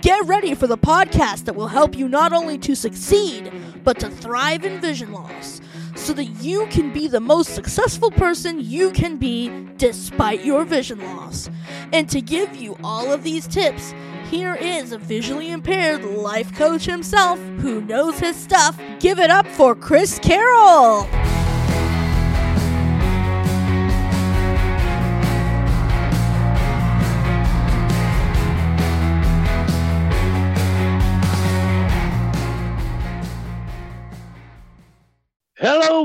Get ready for the podcast that will help you not only to succeed, but to thrive in vision loss so that you can be the most successful person you can be despite your vision loss. And to give you all of these tips, here is a visually impaired life coach himself who knows his stuff. Give it up for Chris Carroll.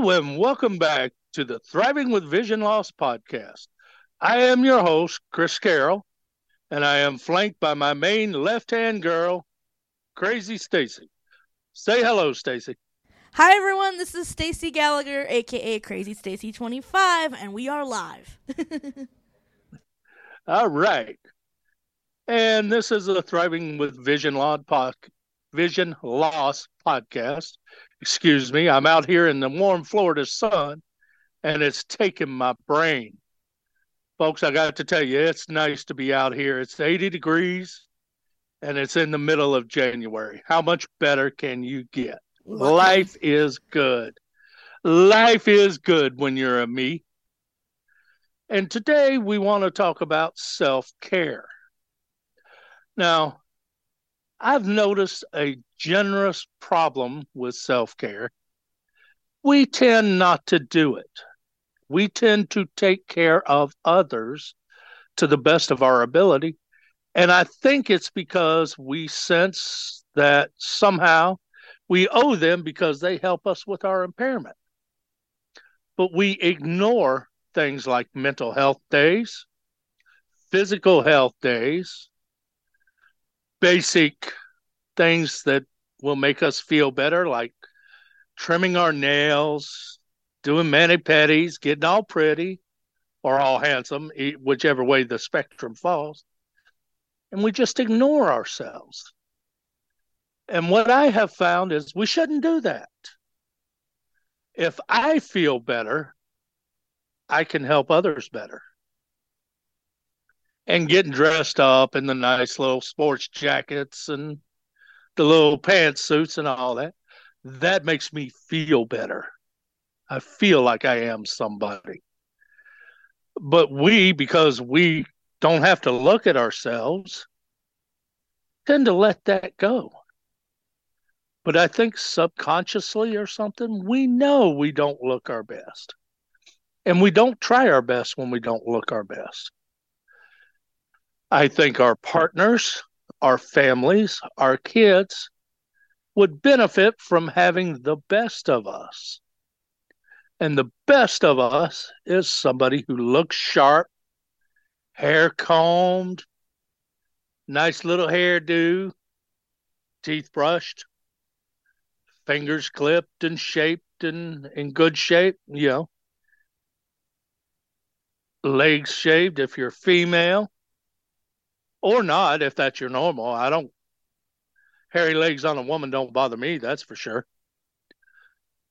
Hello and welcome back to the Thriving with Vision Loss podcast. I am your host, Chris Carroll, and I am flanked by my main left-hand girl, Crazy Stacy. Say hello, Stacy. Hi everyone, this is Stacy Gallagher, aka Crazy Stacy 25, and we are live. All right. And this is a Thriving with Vision Loss pod- Vision Loss podcast excuse me, I'm out here in the warm Florida sun and it's taking my brain. Folks, I got to tell you, it's nice to be out here. It's 80 degrees and it's in the middle of January. How much better can you get? Life is good. Life is good when you're a me. And today we want to talk about self care. Now, I've noticed a generous problem with self care. We tend not to do it. We tend to take care of others to the best of our ability. And I think it's because we sense that somehow we owe them because they help us with our impairment. But we ignore things like mental health days, physical health days, basic things that will make us feel better, like trimming our nails, doing mani pedis, getting all pretty or all handsome, whichever way the spectrum falls. And we just ignore ourselves. And what I have found is we shouldn't do that. If I feel better, I can help others better and getting dressed up in the nice little sports jackets and the little pantsuits and all that, that makes me feel better. I feel like I am somebody. But we, because we don't have to look at ourselves, tend to let that go. But I think subconsciously or something, we know we don't look our best. And we don't try our best when we don't look our best. I think our partners, our families, our kids would benefit from having the best of us. And the best of us is somebody who looks sharp, hair combed, nice little hairdo, teeth brushed, fingers clipped and shaped and in good shape, you know, legs shaved if you're female, or not if that's your normal. I don't hairy legs on a woman don't bother me, that's for sure.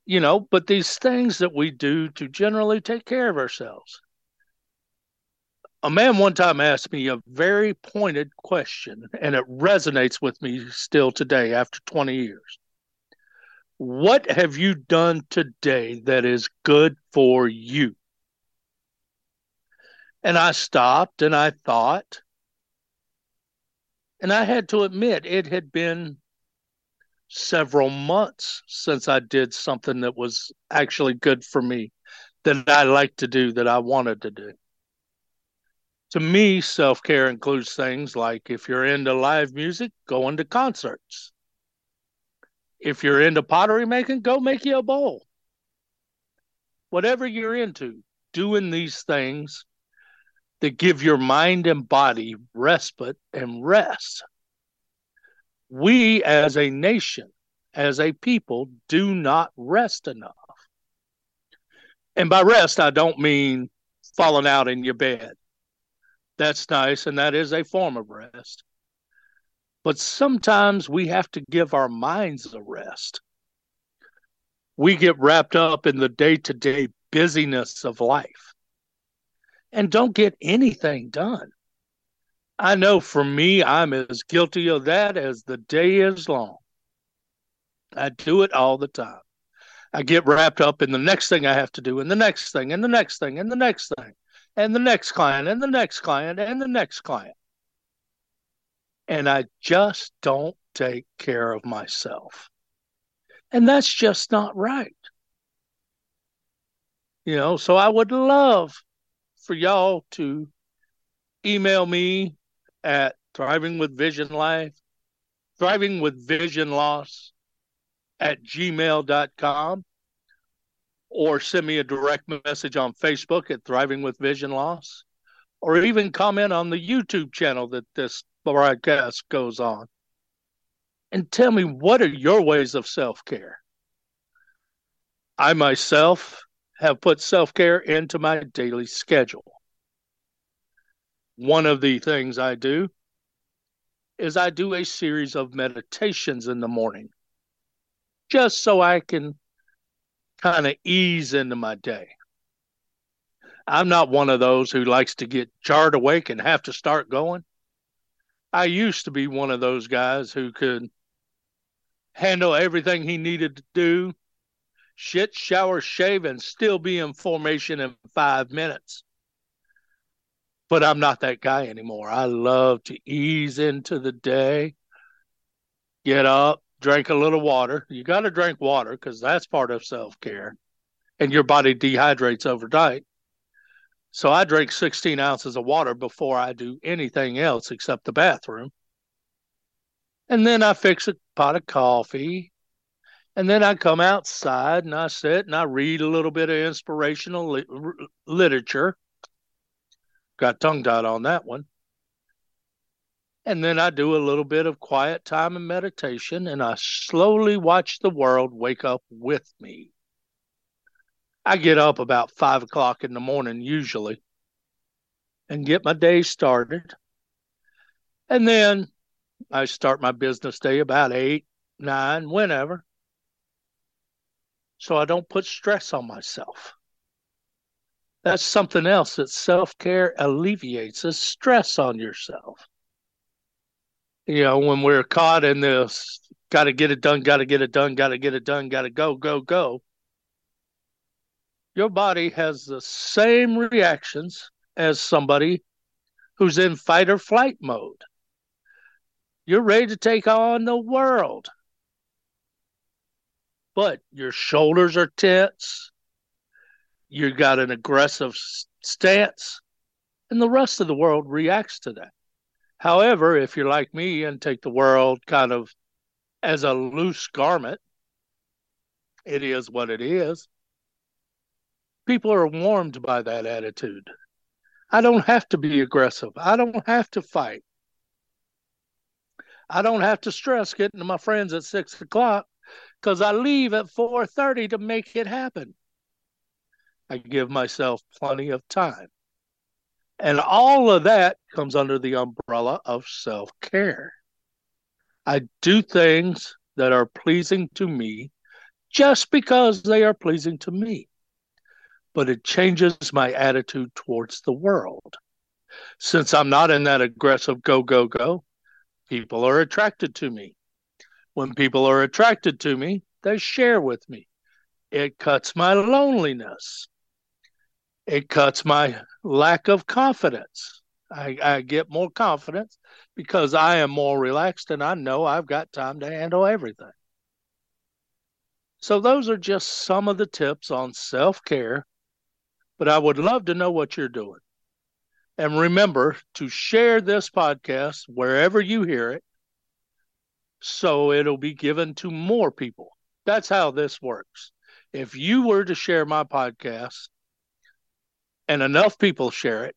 You know, but these things that we do to generally take care of ourselves. A man one time asked me a very pointed question, and it resonates with me still today after 20 years. What have you done today that is good for you? And I stopped and I thought, and I had to admit, it had been several months since I did something that was actually good for me, that I like to do, that I wanted to do. To me, self care includes things like if you're into live music, going to concerts. If you're into pottery making, go make you a bowl. Whatever you're into, doing these things that give your mind and body respite and rest. We as a nation, as a people, do not rest enough. And by rest, I don't mean falling out in your bed. That's nice, and that is a form of rest. But sometimes we have to give our minds a rest. We get wrapped up in the day to day busyness of life and don't get anything done. I know for me, I'm as guilty of that as the day is long. I do it all the time. I get wrapped up in the next thing I have to do, and the next thing, and the next thing, and the next thing, and the next client, and the next client, and the next client. And I just don't take care of myself. And that's just not right. You know, so I would love for y'all to email me at thriving with vision life, thriving with vision loss at gmail.com or send me a direct message on Facebook at Thriving with Vision Loss, or even comment on the YouTube channel that this broadcast goes on. And tell me what are your ways of self care? I myself have put self care into my daily schedule. One of the things I do is I do a series of meditations in the morning just so I can kind of ease into my day. I'm not one of those who likes to get jarred awake and have to start going. I used to be one of those guys who could handle everything he needed to do, shit, shower, shave, and still be in formation in five minutes. But I'm not that guy anymore. I love to ease into the day, get up, drink a little water. You got to drink water because that's part of self care, and your body dehydrates overnight. So I drink 16 ounces of water before I do anything else except the bathroom. And then I fix a pot of coffee. And then I come outside and I sit and I read a little bit of inspirational li- literature. Got tongue tied on that one. And then I do a little bit of quiet time and meditation, and I slowly watch the world wake up with me. I get up about five o'clock in the morning, usually, and get my day started. And then I start my business day about eight, nine, whenever. So I don't put stress on myself. That's something else that self care alleviates is stress on yourself you know, when we're caught in this, got to get it done, got to get it done, got to get it done, got to go, go, go. Your body has the same reactions as somebody who's in fight or flight mode. You're ready to take on the world, but your shoulders are tense. You've got an aggressive stance, and the rest of the world reacts to that. However, if you're like me and take the world kind of as a loose garment, it is what it is. People are warmed by that attitude. I don't have to be aggressive. I don't have to fight. I don't have to stress getting to my friends at six o'clock because I leave at four thirty to make it happen. I give myself plenty of time. And all of that comes under the umbrella of self care. I do things that are pleasing to me just because they are pleasing to me, but it changes my attitude towards the world. Since I'm not in that aggressive go, go, go, people are attracted to me. When people are attracted to me, they share with me. It cuts my loneliness it cuts my lack of confidence. I, I get more confidence because I am more relaxed and I know I've got time to handle everything. So, those are just some of the tips on self care, but I would love to know what you're doing. And remember to share this podcast wherever you hear it so it'll be given to more people. That's how this works. If you were to share my podcast, and enough people share it,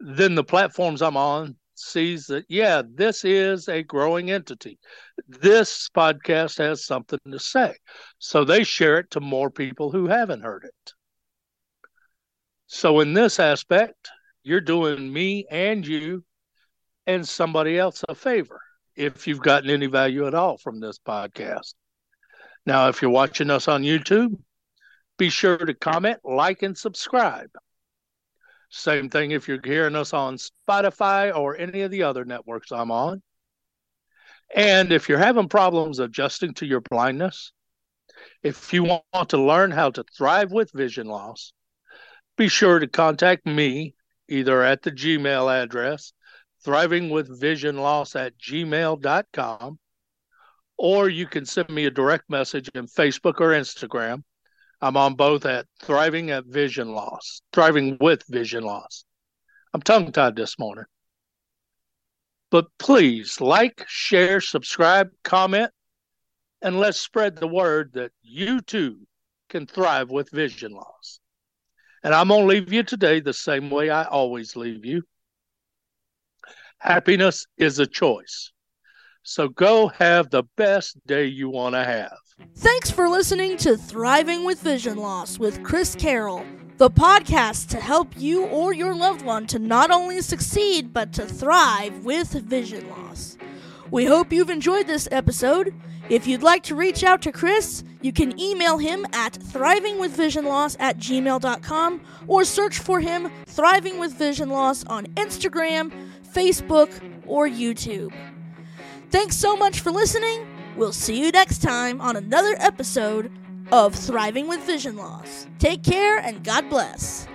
then the platforms I'm on sees that yeah, this is a growing entity. This podcast has something to say. So they share it to more people who haven't heard it. So in this aspect, you're doing me and you and somebody else a favor if you've gotten any value at all from this podcast. Now, if you're watching us on YouTube, be sure to comment, like, and subscribe. Same thing if you're hearing us on Spotify or any of the other networks I'm on. And if you're having problems adjusting to your blindness, if you want to learn how to thrive with vision loss, be sure to contact me either at the Gmail address, thrivingwithvisionloss at gmail.com, or you can send me a direct message in Facebook or Instagram. I'm on both at Thriving at Vision Loss, Thriving with Vision Loss. I'm tongue tied this morning. But please like, share, subscribe, comment, and let's spread the word that you too can thrive with vision loss. And I'm going to leave you today the same way I always leave you. Happiness is a choice. So go have the best day you want to have. Thanks for listening to Thriving with Vision Loss with Chris Carroll, the podcast to help you or your loved one to not only succeed but to thrive with vision loss. We hope you've enjoyed this episode. If you'd like to reach out to Chris, you can email him at thrivingwithvisionloss at gmail.com or search for him Thriving with Vision Loss on Instagram, Facebook, or YouTube. Thanks so much for listening. We'll see you next time on another episode of Thriving with Vision Loss. Take care and God bless.